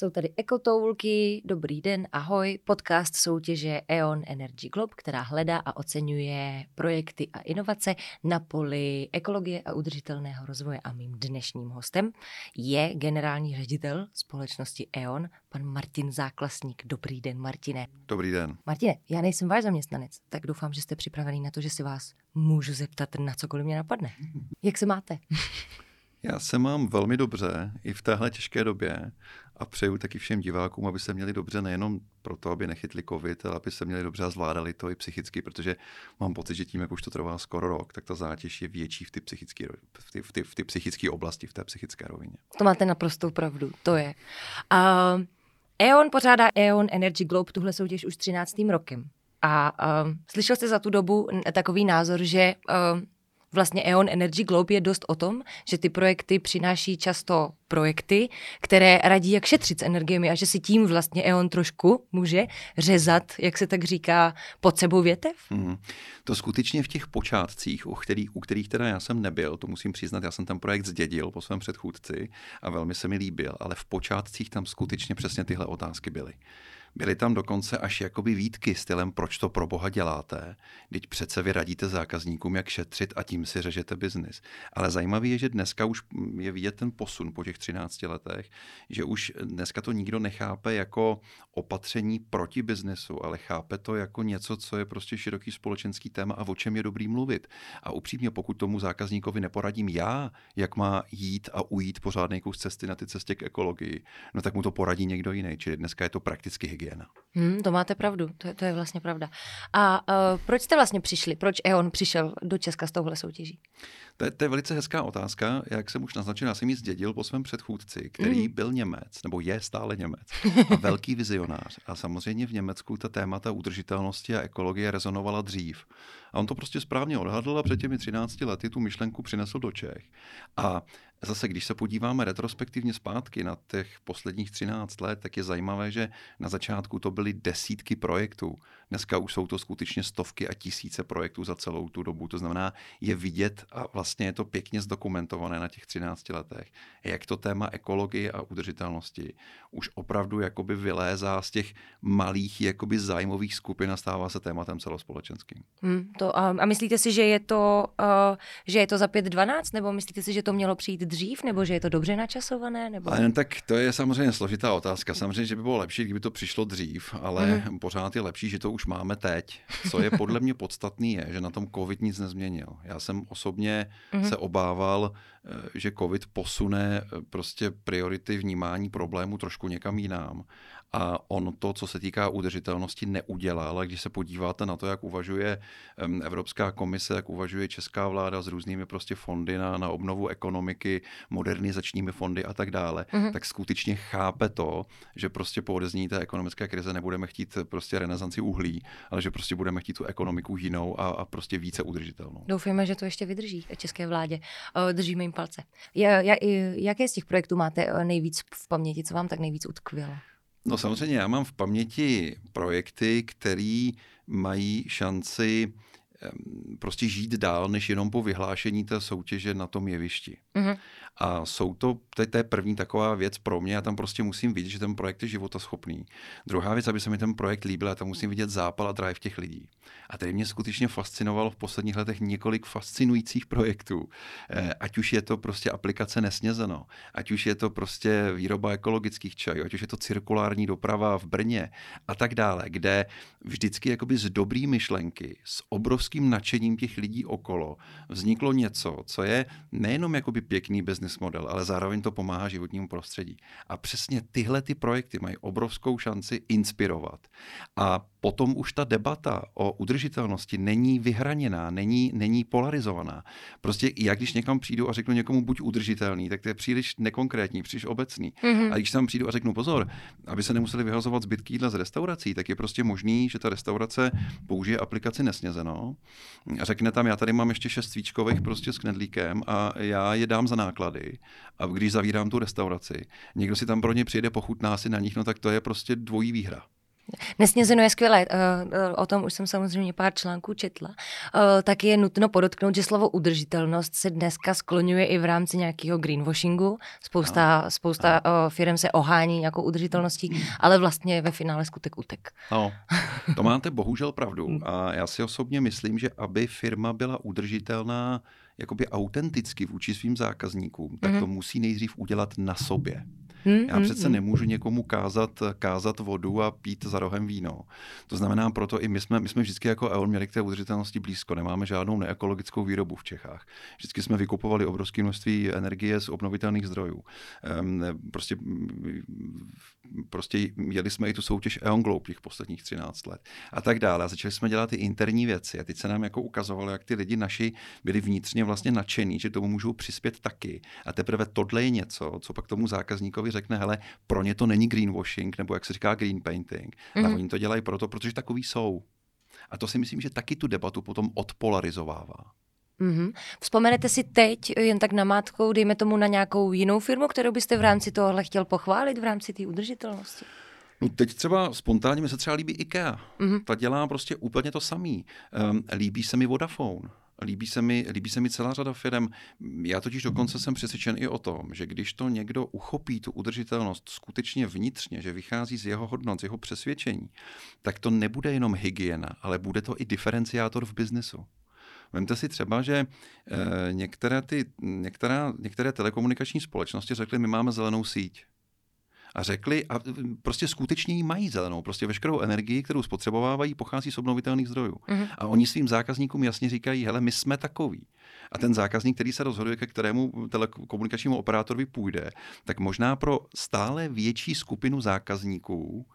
Jsou tady ekotoulky, dobrý den, ahoj, podcast soutěže E.ON Energy Globe, která hledá a oceňuje projekty a inovace na poli ekologie a udržitelného rozvoje. A mým dnešním hostem je generální ředitel společnosti E.ON, pan Martin Záklasník. Dobrý den, Martine. Dobrý den. Martine, já nejsem váš zaměstnanec, tak doufám, že jste připravený na to, že si vás můžu zeptat na cokoliv mě napadne. Jak se máte? Já se mám velmi dobře i v téhle těžké době a přeju taky všem divákům, aby se měli dobře nejenom proto, aby nechytli covid, ale aby se měli dobře a zvládali to i psychicky, protože mám pocit, že tím, jak už to trvá skoro rok, tak ta zátěž je větší v ty psychické, v ty, v ty, v ty psychické oblasti, v té psychické rovině. To máte naprostou pravdu, to je. Uh, E.ON pořádá E.ON Energy Globe tuhle soutěž už 13. rokem. A uh, slyšel jste za tu dobu takový názor, že uh, vlastně E.ON Energy Globe je dost o tom, že ty projekty přináší často projekty, které radí, jak šetřit s energiemi a že si tím vlastně E.ON trošku může řezat, jak se tak říká, pod sebou větev? Hmm. To skutečně v těch počátcích, u kterých, u kterých teda já jsem nebyl, to musím přiznat, já jsem ten projekt zdědil po svém předchůdci a velmi se mi líbil, ale v počátcích tam skutečně přesně tyhle otázky byly. Byly tam dokonce až jakoby výtky stylem, proč to pro boha děláte, teď přece vy radíte zákazníkům, jak šetřit a tím si řežete biznis. Ale zajímavé je, že dneska už je vidět ten posun po těch 13 letech, že už dneska to nikdo nechápe jako opatření proti biznesu, ale chápe to jako něco, co je prostě široký společenský téma a o čem je dobrý mluvit. A upřímně, pokud tomu zákazníkovi neporadím já, jak má jít a ujít pořádný kus cesty na ty cestě k ekologii, no tak mu to poradí někdo jiný. Čili dneska je to prakticky hygiena. Hmm, to máte pravdu, to je, to je vlastně pravda. A uh, proč jste vlastně přišli? Proč E.ON přišel do Česka s touhle soutěží? To je, to je velice hezká otázka. Jak jsem už naznačil, já jsem ji zdědil po svém předchůdci, který mm. byl Němec, nebo je stále Němec, a velký vizionář. A samozřejmě v Německu ta témata udržitelnosti a ekologie rezonovala dřív. A on to prostě správně odhadl a před těmi 13 lety tu myšlenku přinesl do Čech. A Zase, když se podíváme retrospektivně zpátky na těch posledních 13 let, tak je zajímavé, že na začátku to byly desítky projektů. Dneska už jsou to skutečně stovky a tisíce projektů za celou tu dobu. To znamená, je vidět a vlastně je to pěkně zdokumentované na těch 13 letech, jak to téma ekologie a udržitelnosti už opravdu jakoby vylézá z těch malých jakoby zájmových skupin a stává se tématem celospolečenským. Hmm, to, a, a myslíte si, že je to, uh, že je to za 5-12, nebo myslíte si, že to mělo přijít dřív, nebo že je to dobře načasované? Nebo... Ale, tak to je samozřejmě složitá otázka. Samozřejmě, že by bylo lepší, kdyby to přišlo dřív, ale mm. pořád je lepší, že to už máme teď. Co je podle mě podstatný je, že na tom COVID nic nezměnil. Já jsem osobně mm. se obával, že COVID posune eh, prostě priority vnímání problému trošku někam jinam a on to, co se týká udržitelnosti, neudělal. Ale když se podíváte na to, jak uvažuje Evropská komise, jak uvažuje česká vláda s různými prostě fondy na, na obnovu ekonomiky, modernizačními fondy a tak dále, mm-hmm. tak skutečně chápe to, že prostě po odezní té ekonomické krize nebudeme chtít prostě renesanci uhlí, ale že prostě budeme chtít tu ekonomiku jinou a, a prostě více udržitelnou. Doufejme, že to ještě vydrží české vládě. Držíme jim palce. Jaké z těch projektů máte eh, nejvíc v paměti, co vám tak nejvíc utkvělo? No samozřejmě, já mám v paměti projekty, které mají šanci prostě žít dál, než jenom po vyhlášení té soutěže na tom jevišti. Mm-hmm. A jsou to, to je, první taková věc pro mě, já tam prostě musím vidět, že ten projekt je životaschopný. Druhá věc, aby se mi ten projekt líbil, já tam musím vidět zápal a drive těch lidí. A tady mě skutečně fascinovalo v posledních letech několik fascinujících projektů. Eh, ať už je to prostě aplikace nesnězeno, ať už je to prostě výroba ekologických čajů, ať už je to cirkulární doprava v Brně a tak dále, kde vždycky jakoby z dobrý myšlenky, s obrovským nadšením těch lidí okolo vzniklo něco, co je nejenom jakoby pěkný business model, ale zároveň to pomáhá životnímu prostředí. A přesně tyhle ty projekty mají obrovskou šanci inspirovat. A potom už ta debata o udržitelnosti není vyhraněná, není, není polarizovaná. Prostě já když někam přijdu a řeknu někomu buď udržitelný, tak to je příliš nekonkrétní, příliš obecný. Mm-hmm. A když tam přijdu a řeknu pozor, aby se nemuseli vyhazovat zbytky jídla z restaurací, tak je prostě možný, že ta restaurace použije aplikaci nesnězeno a řekne tam, já tady mám ještě šest svíčkových prostě s knedlíkem a já je dám za náklady. A když zavírám tu restauraci, někdo si tam pro ně přijde, pochutná si na nich, no tak to je prostě dvojí výhra. Nesnězeno je skvělé, eh, eh, o tom už jsem samozřejmě pár článků četla. Eh, taky je nutno podotknout, že slovo udržitelnost se dneska skloňuje i v rámci nějakého greenwashingu. Spousta, no. spousta no. firm se ohání nějakou udržitelností, ale vlastně ve finále skutek utek. No, to máte bohužel pravdu. A já si osobně myslím, že aby firma byla udržitelná jakoby autenticky vůči svým zákazníkům, tak mm-hmm. to musí nejdřív udělat na sobě. Hmm, Já přece hmm, nemůžu někomu kázat, kázat vodu a pít za rohem víno. To znamená, proto i my jsme, my jsme vždycky jako EON měli k té udržitelnosti blízko. Nemáme žádnou neekologickou výrobu v Čechách. Vždycky jsme vykupovali obrovské množství energie z obnovitelných zdrojů. Ehm, prostě, prostě jeli jsme i tu soutěž EON Globe těch posledních 13 let a tak dále. A začali jsme dělat ty interní věci a teď se nám jako ukazovalo, jak ty lidi naši byli vnitřně vlastně nadšení, že tomu můžou přispět taky. A teprve tohle je něco, co pak tomu zákazníkovi řekne, hele, pro ně to není greenwashing, nebo jak se říká green painting, mm-hmm. ale oni to dělají proto, protože takový jsou. A to si myslím, že taky tu debatu potom odpolarizovává. Mm-hmm. Vzpomenete si teď jen tak namátkou, dejme tomu na nějakou jinou firmu, kterou byste v rámci tohohle chtěl pochválit v rámci té udržitelnosti? No teď třeba spontánně mi se třeba líbí IKEA. Mm-hmm. Ta dělá prostě úplně to samý. Um, líbí se mi Vodafone. Líbí se, mi, líbí se mi celá řada firm. Já totiž dokonce jsem přesvědčen i o tom, že když to někdo uchopí, tu udržitelnost skutečně vnitřně, že vychází z jeho hodnot, z jeho přesvědčení, tak to nebude jenom hygiena, ale bude to i diferenciátor v biznesu. Vemte si třeba, že e, některé, ty, některá, některé telekomunikační společnosti řekly, my máme zelenou síť a řekli, a prostě skutečně jí mají zelenou, prostě veškerou energii, kterou spotřebovávají, pochází z obnovitelných zdrojů. Mm-hmm. A oni svým zákazníkům jasně říkají, hele, my jsme takový. A ten zákazník, který se rozhoduje, ke kterému telekomunikačnímu operátorovi půjde, tak možná pro stále větší skupinu zákazníků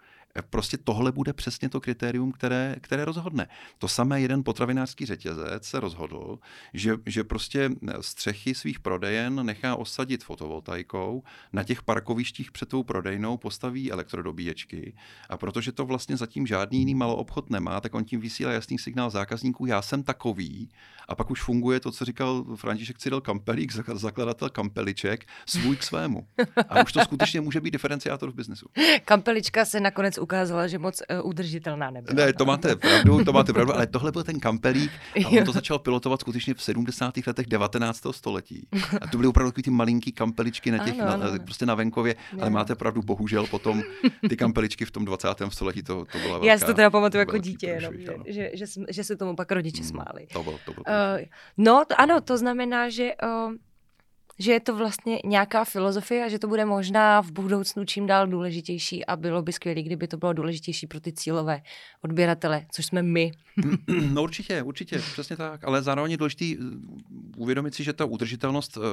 Prostě tohle bude přesně to kritérium, které, které rozhodne. To samé jeden potravinářský řetězec se rozhodl, že, že prostě střechy svých prodejen nechá osadit fotovoltaikou, na těch parkovištích před tou prodejnou postaví elektrodobíječky a protože to vlastně zatím žádný jiný maloobchod nemá, tak on tím vysílá jasný signál zákazníků, já jsem takový a pak už funguje to, co říkal František Cyril Kampelík, zakladatel Kampeliček, svůj k svému. A už to skutečně může být diferenciátor v biznesu. Kampelička se nakonec ukázala, že moc uh, udržitelná nebyla. Ne, to máte pravdu, to máte pravdu, ale tohle byl ten kampelík a on to začal pilotovat skutečně v 70. letech 19. století. A to byly opravdu ty malinký kampeličky na těch, ano, ano. Na, prostě na venkově, ne. ale máte pravdu, bohužel potom ty kampeličky v tom 20. století, to, to byla velká, Já si to teda pamatuju jako dítě, jenom, že, že, že, že, se tomu pak rodiče hmm, smáli. To bylo, to bylo uh, no, ano, to znamená, že uh, že je to vlastně nějaká filozofie a že to bude možná v budoucnu čím dál důležitější a bylo by skvělé, kdyby to bylo důležitější pro ty cílové odběratele, což jsme my. No určitě, určitě, přesně tak, ale zároveň je důležité uh, uvědomit si, že ta udržitelnost, uh,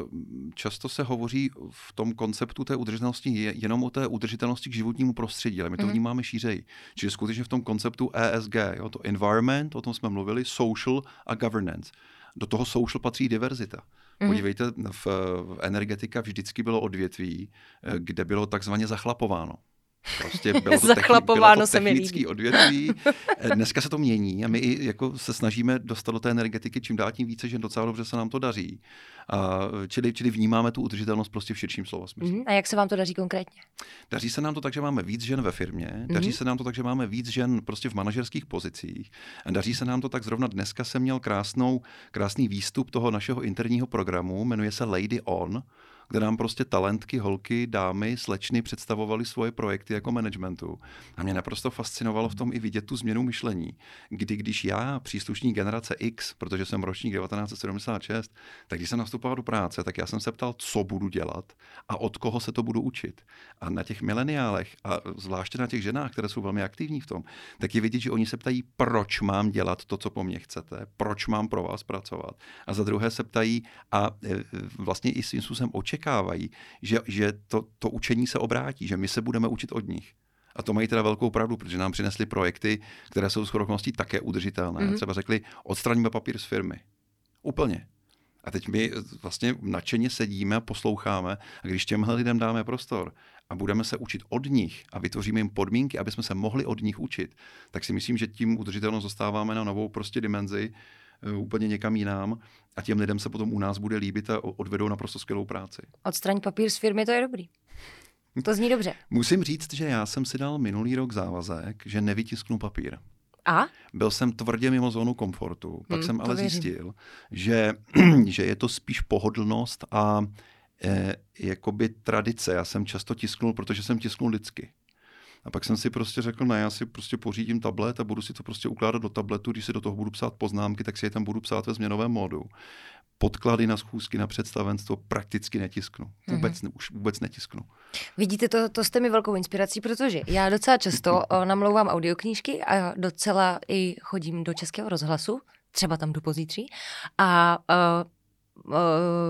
často se hovoří v tom konceptu té udržitelnosti jenom o té udržitelnosti k životnímu prostředí, ale my to mm. vnímáme šířej. Čili skutečně v tom konceptu ESG, jo, to environment, o tom jsme mluvili, social a governance. Do toho social patří diverzita. Mm-hmm. Podívejte, v, v energetika vždycky bylo odvětví, eh, kde bylo takzvaně zachlapováno. Prostě bylo to, techni- bylo to technický odvětví. Eh, dneska se to mění a my i jako se snažíme dostat do té energetiky čím dál tím více, že docela dobře se nám to daří. A čili, čili vnímáme tu udržitelnost prostě v širším slova smyslu. Mm, a jak se vám to daří konkrétně? Daří se nám to tak, že máme víc žen ve firmě, mm. daří se nám to tak, že máme víc žen prostě v manažerských pozicích. A daří se nám to tak, zrovna dneska jsem měl krásnou, krásný výstup toho našeho interního programu, jmenuje se Lady On kde nám prostě talentky, holky, dámy, slečny představovaly svoje projekty jako managementu. A mě naprosto fascinovalo v tom i vidět tu změnu myšlení, kdy když já, příslušník generace X, protože jsem ročník 1976, tak když jsem nastupoval do práce, tak já jsem se ptal, co budu dělat a od koho se to budu učit. A na těch mileniálech, a zvláště na těch ženách, které jsou velmi aktivní v tom, tak je vidět, že oni se ptají, proč mám dělat to, co po mně chcete, proč mám pro vás pracovat. A za druhé se ptají a e, vlastně i svým způsobem očekávají, že, že to, to učení se obrátí, že my se budeme učit od nich. A to mají teda velkou pravdu, protože nám přinesly projekty, které jsou s také udržitelné. Mm-hmm. Třeba řekli, odstraníme papír z firmy. Úplně. A teď my vlastně nadšeně sedíme a posloucháme a když těmhle lidem dáme prostor a budeme se učit od nich a vytvoříme jim podmínky, aby jsme se mohli od nich učit, tak si myslím, že tím udržitelnost dostáváme na novou prostě dimenzi, Eh, úplně někam jinam a těm lidem se potom u nás bude líbit a odvedou naprosto skvělou práci. Odstraň papír z firmy, to je dobrý. To zní dobře. Musím říct, že já jsem si dal minulý rok závazek, že nevytisknu papír. A? Byl jsem tvrdě mimo zónu komfortu. Pak hmm, jsem ale zjistil, že, že je to spíš pohodlnost a eh, jakoby tradice. Já jsem často tisknul, protože jsem tisknul lidsky. A pak jsem si prostě řekl, ne, já si prostě pořídím tablet a budu si to prostě ukládat do tabletu, když si do toho budu psát poznámky, tak si je tam budu psát ve změnovém módu. Podklady na schůzky, na představenstvo prakticky netisknu. Mhm. Vůbec, mm-hmm. už vůbec netisknu. Vidíte, to, to jste mi velkou inspirací, protože já docela často namlouvám audioknížky a docela i chodím do Českého rozhlasu, třeba tam do pozítří. A uh, Eh,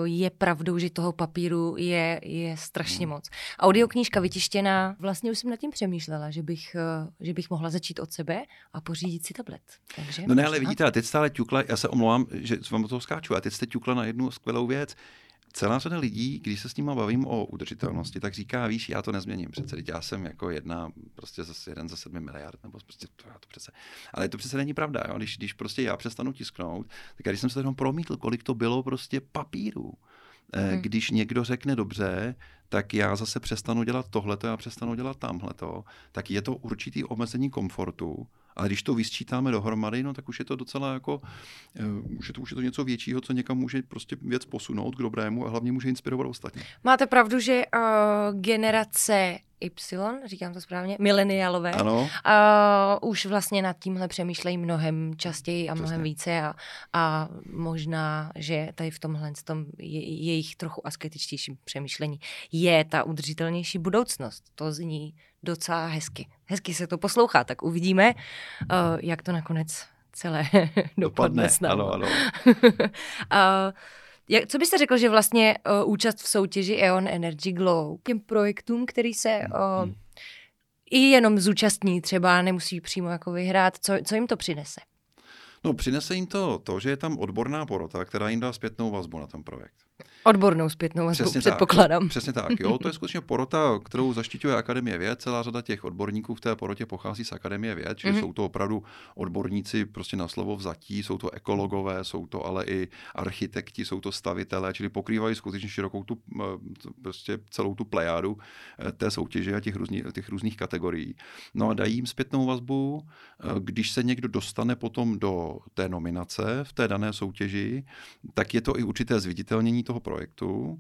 je pravdou, že toho papíru je, je strašně hmm. moc. Audioknížka vytištěná, vlastně už jsem nad tím přemýšlela, že bych, eh, že bych mohla začít od sebe a pořídit si tablet. Takže no ne, ale vidíte, a teď stále ťukla, já se omlouvám, že vám toho skáču, a teď jste ťukla na jednu skvělou věc celá řada lidí, když se s nimi bavím o udržitelnosti, tak říká, víš, já to nezměním přece, já jsem jako jedna, prostě zase jeden ze sedmi miliard, nebo prostě to, já to přece. Ale to přece není pravda, jo? Když, když prostě já přestanu tisknout, tak když jsem se jenom promítl, kolik to bylo prostě papíru. Hmm. Když někdo řekne dobře, tak já zase přestanu dělat tohleto, já přestanu dělat tamhleto, tak je to určitý omezení komfortu, ale když to vysčítáme dohromady, no tak už je to docela jako, uh, už je to, už je to něco většího, co někam může prostě věc posunout k dobrému a hlavně může inspirovat ostatní. Máte pravdu, že uh, generace Y, říkám to správně, mileniálové, ano. Uh, už vlastně nad tímhle přemýšlejí mnohem častěji a mnohem Přesně. více a, a možná, že tady v tomhle tom je, jejich trochu asketičtějším přemýšlení je ta udržitelnější budoucnost. To zní docela hezky. Hezky se to poslouchá, tak uvidíme, uh, jak to nakonec celé dopadne. dopadne ano, ano. jak, co byste řekl, že vlastně uh, účast v soutěži E.ON Energy Glow těm projektům, který se uh, i jenom zúčastní, třeba nemusí přímo jako vyhrát, co, co jim to přinese? No, přinese jim to to, že je tam odborná porota, která jim dá zpětnou vazbu na ten projekt. Odbornou zpětnou vazbu, přesně předpokládám. Tak, přesně tak, jo. To je skutečně porota, kterou zaštiťuje Akademie věd. Celá řada těch odborníků v té porotě pochází z Akademie věd, že mm-hmm. jsou to opravdu odborníci prostě na slovo vzatí, jsou to ekologové, jsou to ale i architekti, jsou to stavitelé, čili pokrývají skutečně širokou tu, eh, prostě celou tu plejádu eh, té soutěže a těch, různý, těch různých kategorií. No a dají jim zpětnou vazbu, eh, když se někdo dostane potom do té nominace v té dané soutěži, tak je to i určité zviditelnění toho projektu.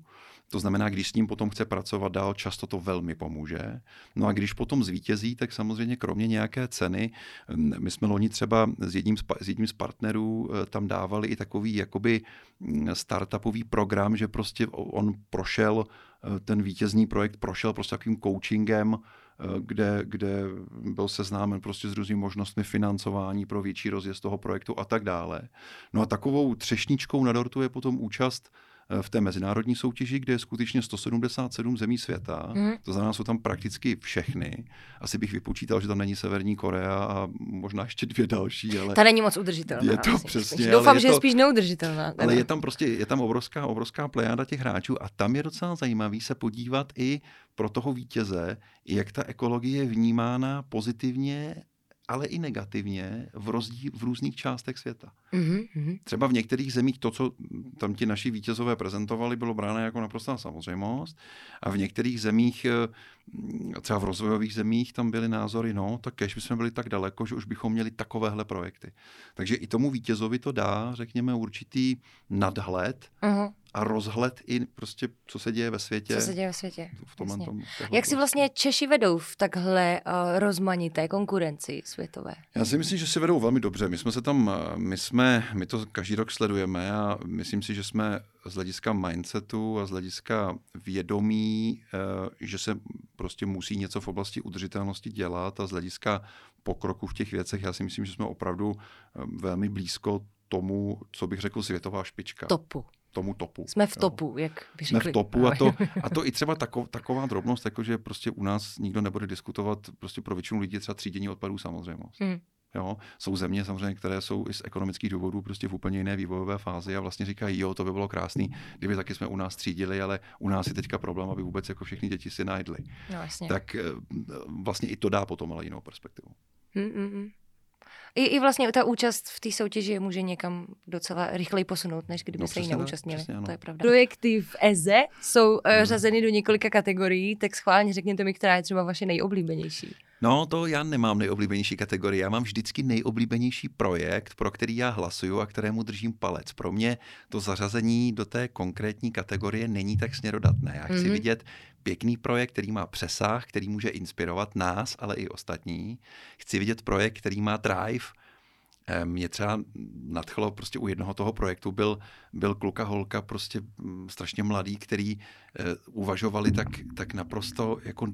To znamená, když s ním potom chce pracovat dál, často to velmi pomůže. No a když potom zvítězí, tak samozřejmě kromě nějaké ceny, my jsme loni třeba s jedním z, s jedním z partnerů eh, tam dávali i takový jakoby startupový program, že prostě on prošel, eh, ten vítězný projekt prošel prostě takovým coachingem, eh, kde, kde byl seznámen prostě s různými možnostmi financování pro větší rozjezd toho projektu a tak dále. No a takovou třešničkou na dortu je potom účast v té mezinárodní soutěži, kde je skutečně 177 zemí světa. Mm. To znamená, jsou tam prakticky všechny. Asi bych vypočítal, že tam není Severní Korea a možná ještě dvě další. Ale Ta není moc udržitelná. Je to přesně. Doufám, je že je spíš neudržitelná. Teda. Ale je tam prostě je tam obrovská, obrovská plejáda těch hráčů a tam je docela zajímavý se podívat i pro toho vítěze, jak ta ekologie je vnímána pozitivně ale i negativně v, rozdíl, v různých částech světa. Mm-hmm. Třeba v některých zemích to, co tam ti naši vítězové prezentovali, bylo bráno jako naprostá samozřejmost. A v některých zemích, eh, třeba v rozvojových zemích, tam byly názory, no, tak kež bychom byli tak daleko, že už bychom měli takovéhle projekty. Takže i tomu vítězovi to dá, řekněme, určitý nadhled uh-huh a rozhled i prostě, co se děje ve světě. Co se děje ve světě. V tomhle tom, Jak si vlastně Češi vedou v takhle uh, rozmanité konkurenci světové? Já si myslím, že si vedou velmi dobře. My jsme se tam, eh, my jsme, my to každý rok sledujeme a myslím si, že jsme z hlediska mindsetu a z hlediska vědomí, uh, že se prostě musí něco v oblasti udržitelnosti dělat a z hlediska pokroku v těch věcech, já si myslím, že jsme opravdu velmi blízko tomu, co bych řekl, světová špička. Topu tomu topu. Jsme v topu, jo. jak by řekli. Jsme v topu a to, a to i třeba tako, taková drobnost, jako že prostě u nás nikdo nebude diskutovat prostě pro většinu lidí třeba třídění odpadů samozřejmě. Hmm. Jo, jsou země samozřejmě, které jsou i z ekonomických důvodů prostě v úplně jiné vývojové fázi a vlastně říkají, jo, to by bylo krásný, kdyby taky jsme u nás třídili, ale u nás je teďka problém, aby vůbec jako všechny děti si najdly. No, vlastně. Tak eh, vlastně i to dá potom ale jinou perspektivu. Mm-mm. I, I vlastně ta účast v té soutěži může někam docela rychleji posunout, než kdyby No, se jí neúčastnili. přesně ano. to je pravda. Projekty v EZE jsou uh, řazeny do několika kategorií, tak schválně řekněte mi, která je třeba vaše nejoblíbenější. No, to já nemám nejoblíbenější kategorii. Já mám vždycky nejoblíbenější projekt, pro který já hlasuju a kterému držím palec. Pro mě to zařazení do té konkrétní kategorie není tak směrodatné. Já chci Mhm. mm-hmm. vidět pěkný projekt, který má přesah, který může inspirovat nás, ale i ostatní. Chci vidět projekt, který má drive. Eh, Mě třeba nadchlo prostě u jednoho toho projektu byl, byl kluka holka prostě mm, strašně mladý, který eh, uvažovali tak, tak naprosto jako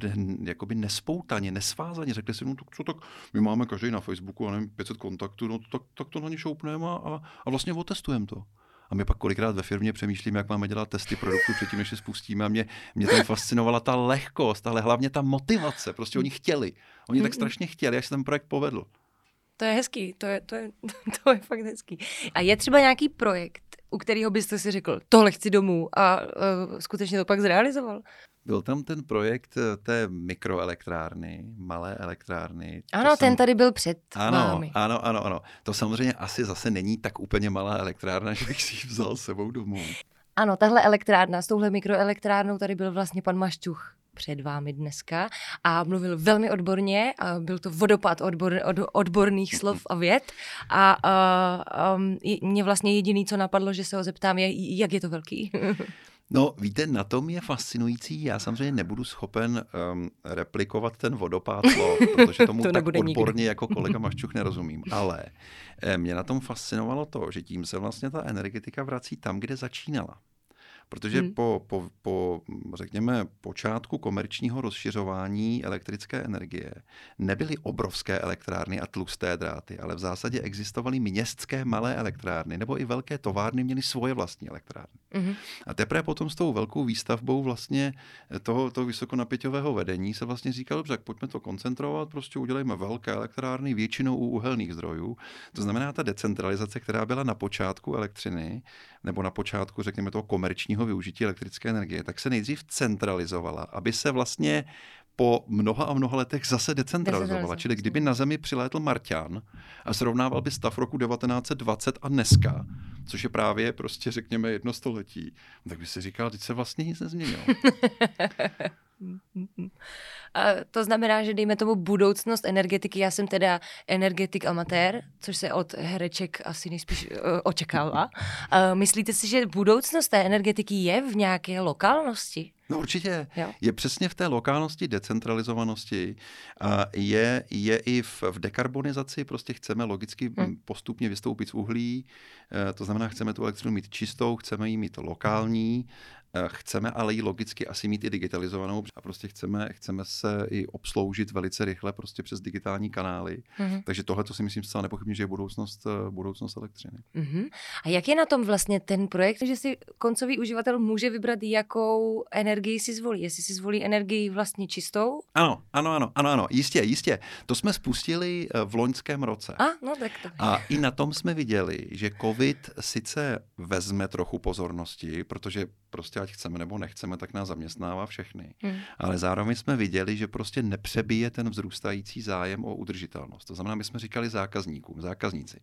jakoby nespoutaně, nesvázaně. Řekli si, no tak co tak, my máme každý na Facebooku, a nevím, 500 kontaktů, no tak, tak to na ně šoupneme a, a vlastně otestujeme to. A my pak kolikrát ve firmě přemýšlíme, jak máme dělat testy produktu předtím, než je spustíme. A mě, mě tam fascinovala ta lehkost, ale hlavně ta motivace. Prostě oni chtěli. Oni tak strašně chtěli, jak se ten projekt povedl. To je hezký, to je, to je, to je fakt hezký. A je třeba nějaký projekt, u kterého byste si řekl, tohle chci domů a uh, skutečně to pak zrealizoval? Byl tam ten projekt eh, té mikroelektrárny, malé elektrárny. Ano, ten jsem- tady byl před Ano, vámi. ano, ano, ano. To samozřejmě asi zase není tak úplně malá elektrárna, že bych si ji vzal sebou domů. Ano, tahle elektrárna, s touhle mikroelektrárnou tady byl vlastně pan Mašťuch před vámi dneska a mluvil velmi odborně, a byl to vodopád odbor, od, odborných slov a věd a, a, um, mě vlastně jediný, co napadlo, že se ho zeptám, je, jak je to velký. No, víte, na tom je fascinující. Já samozřejmě nebudu schopen um, replikovat ten vodopád slov, protože tomu To tak nebude nikdy. odborně jako kolega Maščuk nerozumím. Ale eh, mě na tom fascinovalo to, že tím se vlastně ta energetika vrací tam, kde začínala. Protože Hmm. po, po, po, řekněme, počátku komerčního rozšiřování elektrické energie nebyly obrovské elektrárny a tlusté dráty, ale v zásadě existovaly městské malé elektrárny, nebo i velké továrny měly svoje vlastní elektrárny. Mhm. A teprve potom s tou velkou výstavbou vlastně toho, toho vysokonapěťového vedení se vlastně říkalo, tak pojďme to koncentrovat, prostě udělejme velké elektrárny, většinou u uhelných zdrojů. To znamená ta decentralizace, která byla na počátku elektřiny, nebo na počátku, řekněme, toho komerčního využití elektrické energie, tak se nejdřív centralizovala, aby se vlastně po mnoha a mnoha letech zase decentralizovala. Decentralizovala. Čili kdyby na Zemi přilétl Marťan a srovnával by stav roku 1920 a dneska, což je právě prostě, řekněme, jedno století, tak by si říkal, teď se vlastně nic nezměnilo. A to znamená, že dejme tomu budoucnost energetiky. Já jsem teda energetik amatér, což se od hereček asi nejspíš uh, očekává. Uh, myslíte si, že budoucnost té energetiky je v nějaké lokálnosti? No určitě. Jo. Je přesně v té lokálnosti, decentralizovanosti a je, je i v, v dekarbonizaci, prostě chceme logicky Hmm. postupně vystoupit z uhlí, eh, to znamená, chceme tu elektřinu mít čistou, chceme ji mít lokální, chceme ale ji logicky asi mít i digitalizovanou a prostě chceme, chceme se i obsloužit velice rychle prostě přes digitální kanály. Mhm. Takže tohle to si myslím zcela nepochybně, že je budoucnost, eh, budoucnost elektřiny. Mhm. A jak je na tom vlastně ten projekt, že si koncový uživatel může vybrat, jakou energii si zvolí? Jestli si zvolí energii vlastně čistou? Ano, ano, ano, ano, ano, jistě, jistě. To jsme spustili eh, v loňském roce. A, no tak to. A i na tom jsme viděli, že COVID sice vezme trochu pozornosti, protože prostě ať chceme nebo nechceme, tak nás zaměstnává všechny. Hmm. Ale zároveň jsme viděli, že prostě nepřebije ten vzrůstající zájem o udržitelnost. To znamená, my jsme říkali zákazníkům, zákazníci,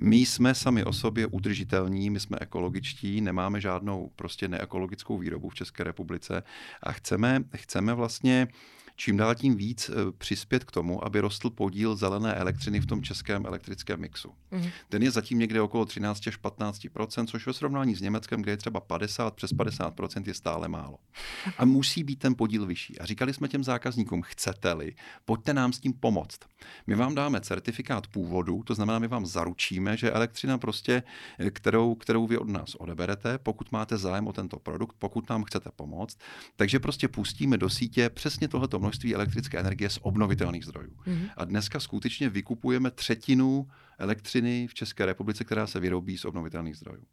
my jsme sami o sobě udržitelní, my jsme ekologičtí, nemáme žádnou prostě neekologickou výrobu v České republice a chceme, chceme vlastně čím dál tím víc eh, přispět k tomu, aby rostl podíl zelené elektřiny v tom českém elektrickém mixu. Mhm. Ten je zatím někde okolo 13 až 15% což ve srovnání s Německem, kde je třeba 50 přes 50% je stále málo. A musí být ten podíl vyšší. A říkali jsme těm zákazníkům, chcete-li, pojďte nám s tím pomoct. My vám dáme certifikát původu, to znamená, my vám zaručíme, že elektřina prostě, eh, kterou, kterou vy od nás odeberete, pokud máte zájem o tento produkt, pokud nám chcete pomoct, takže prostě pustíme do sítě přesně tohleto množství elektrické energie z obnovitelných zdrojů. Mhm. A dneska skutečně vykupujeme třetinu elektřiny v České republice, která se vyrobí z obnovitelných zdrojů.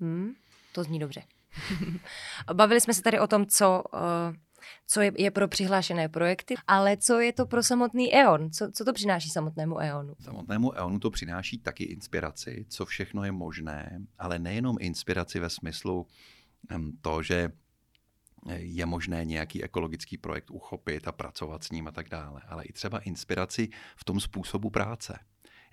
Hmm, to zní dobře. Bavili jsme se tady o tom, co, uh, co je, je pro přihlášené projekty, ale co je to pro samotný E.ON? Co, co to přináší samotnému E.ONu? Samotnému EONu to přináší taky inspiraci, co všechno je možné, ale nejenom inspiraci ve smyslu to, že je možné nějaký ekologický projekt uchopit a pracovat s ním a tak dále, ale i třeba inspiraci v tom způsobu práce.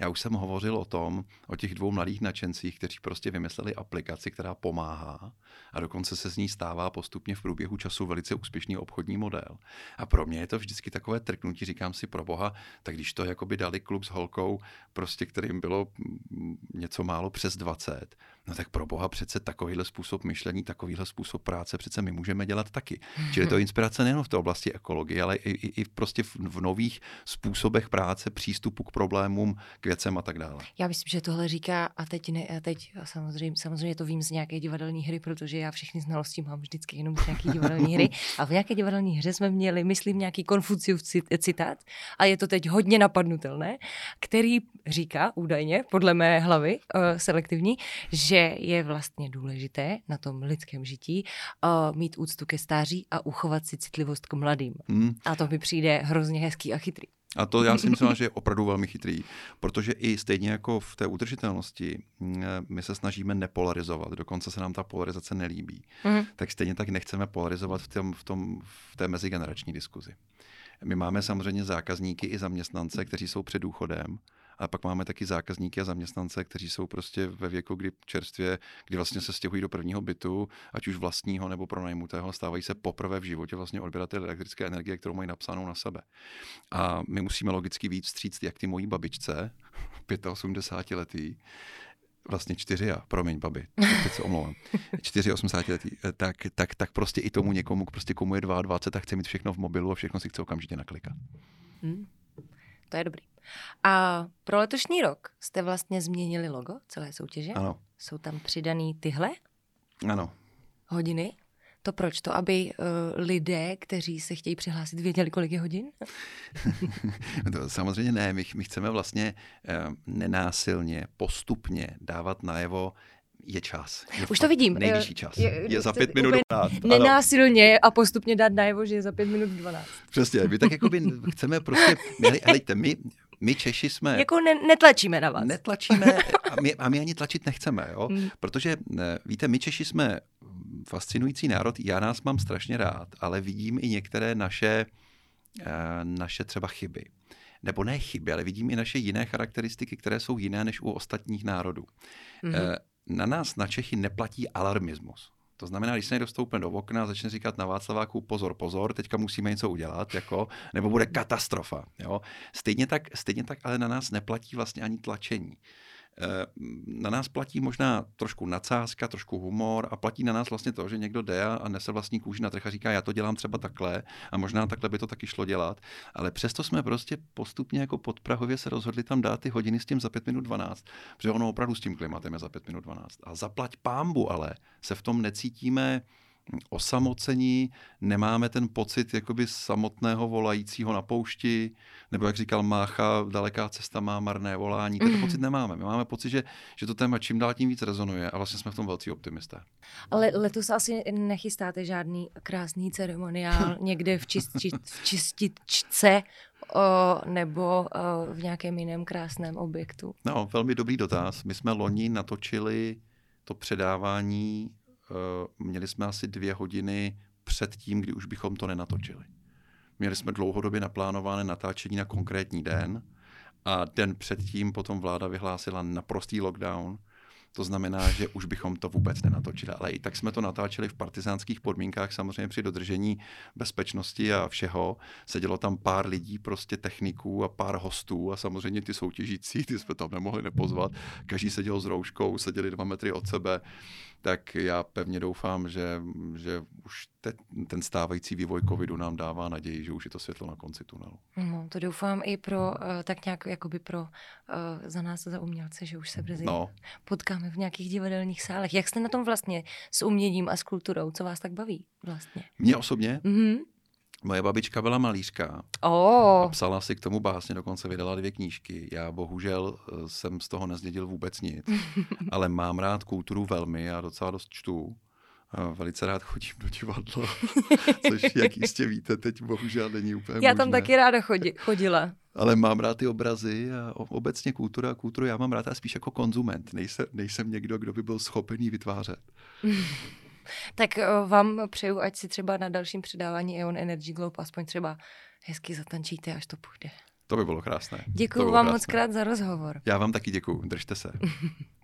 Já už jsem hovořil o tom, o těch dvou mladých nadšencích, kteří prostě vymysleli aplikaci, která pomáhá a dokonce se z ní stává postupně v průběhu času velice úspěšný obchodní model. A pro mě je to vždycky takové trknutí, říkám si pro boha, tak když to jakoby dali klub s holkou, prostě kterým bylo mm, něco málo přes 20, no tak pro boha přece takovýhle způsob myšlení, takovýhle způsob práce přece my můžeme dělat taky. Čili to je inspirace nejen v té oblasti ekologie, ale i, i, i prostě v, v nových způsobech práce, přístupu k problémům, k věcem a tak dále. Já myslím, že tohle říká a teď, ne, a teď a samozřejmě, samozřejmě to vím z nějaké divadelní hry, protože já všechny znalosti mám vždycky jenom z nějaké divadelní hry. A v nějaké divadelní hře jsme měli, myslím, nějaký Konfuciův citát, a je to teď hodně napadnutelné, který říká údajně, podle mé hlavy uh, selektivní, že je vlastně důležité na tom lidském žití uh, mít úctu ke stáří a uchovat si citlivost k mladým. Hmm. A to mi přijde hrozně hezký a chytrý. A to já si myslím, že je opravdu velmi chytrý, protože i stejně jako v té udržitelnosti mm, my se snažíme nepolarizovat, dokonce se nám ta polarizace nelíbí, mm. tak stejně tak nechceme polarizovat v, tom, v, tom, v té mezigenerační diskuzi. My máme samozřejmě zákazníky i zaměstnance, kteří jsou před důchodem a pak máme taky zákazníky a zaměstnance, kteří jsou prostě ve věku, kdy čerstvě, kdy vlastně se stěhují do prvního bytu, ať už vlastního nebo pronajmutého, stávají se poprvé v životě vlastně odběratel elektrické energie, kterou mají napsanou na sebe. A my musíme logicky víc vstříct jak ty mojí babičce, 85 letý, vlastně čtyři a promiň, babi, teď se omlouvám, čtyři 80 letý, tak, tak, tak prostě i tomu někomu, prostě komu je 22 a chce mít všechno v mobilu a všechno si chce okamžitě naklikat. Hmm. To je dobrý. A pro letošní rok jste vlastně změnili logo celé soutěže? Ano. Jsou tam přidaný tyhle? Ano. Hodiny? To proč? To, aby uh, lidé, kteří se chtějí přihlásit, věděli, kolik je hodin? to samozřejmě ne. My, my chceme vlastně uh, nenásilně, postupně dávat najevo, je čas. Je Už to vidím. Nejvyšší čas. Je, je za pět minut 12. Nenásilně a postupně dát najevo, že je za pět minut 12. Přesně. My tak jakoby chceme prostě, helejte, my, my Češi jsme... Jako ne, netlačíme na vás. Netlačíme a my, a my ani tlačit nechceme, jo? Hmm. Protože, víte, my Češi jsme fascinující národ, já nás mám strašně rád, ale vidím i některé naše, eh, naše třeba chyby. Nebo ne chyby, ale vidím i naše jiné charakteristiky, které jsou jiné než u ostatních národů. Mm-hmm. Na nás, na Čechy, neplatí alarmismus. To znamená, když se někdo stoupne do okna a začne říkat na Václaváku pozor, pozor, teďka musíme něco udělat, jako, nebo bude katastrofa. Jo? Stejně, tak, stejně tak ale na nás neplatí vlastně ani tlačení. Eh, na nás platí možná trošku nadsázka, trošku humor a platí na nás vlastně to, že někdo jde a nese vlastní kůži na trh a říká, já to dělám třeba takhle a možná takhle by to taky šlo dělat, ale přesto jsme prostě postupně jako podprahově se rozhodli tam dát ty hodiny s tím za 5 minut 12, protože ono opravdu s tím klimatem je za 5 minut 12. A zaplať pámbu ale se v tom necítíme osamocení, nemáme ten pocit jakoby samotného volajícího na poušti, nebo jak říkal Mácha, daleká cesta má marné volání. Ten mm. pocit nemáme. My máme pocit, že, že to téma čím dál tím víc rezonuje a vlastně jsme v tom velcí optimisté. Ale letos asi nechystáte žádný krásný ceremoniál někde v, čisti, v čističce o, nebo o, v nějakém jiném krásném objektu? No, velmi dobrý dotaz. My jsme loni natočili to předávání měli jsme asi dvě hodiny před tím, kdy už bychom to nenatočili. Měli jsme dlouhodobě naplánované natáčení na konkrétní den a den předtím potom vláda vyhlásila naprostý lockdown, to znamená, že už bychom to vůbec nenatočili. Ale i tak jsme to natáčeli v partizánských podmínkách, samozřejmě při dodržení bezpečnosti a všeho. Sedělo tam pár lidí, prostě techniků a pár hostů a samozřejmě ty soutěžící, ty jsme tam nemohli nepozvat. Každý seděl s rouškou, seděli dva metry od sebe tak já pevně doufám, že, že už te, ten stávající vývoj covidu nám dává naději, že už je to světlo na konci tunelu. No, to doufám i pro, uh, tak nějak jakoby pro uh, za nás, za umělce, že už se brzy no. potkáme v nějakých divadelních sálech. Jak jste na tom vlastně s uměním a s kulturou? Co vás tak baví vlastně? Mě osobně? Mm-hmm. Moje babička byla malířka oh. a psala si k tomu básně, dokonce vydala dvě knížky. Já bohužel eh, jsem z toho nezdědil vůbec nic, ale mám rád kulturu velmi a docela dost čtu. A velice rád chodím do divadla, což, jak jistě víte, teď bohužel není úplně Já tam taky ráda chodi, chodila. Ale mám rád ty obrazy a obecně kultura a kulturu já mám rád a spíš jako konzument. Nejsem, nejsem někdo, kdo by byl schopený vytvářet. Tak eh, vám přeju, ať si třeba na dalším předávání Eon Energy Globe aspoň třeba hezky zatančíte, až to půjde. To by bylo krásné. Děkuji vám krásné. moc krát za rozhovor. Já vám taky děkuji. Držte se.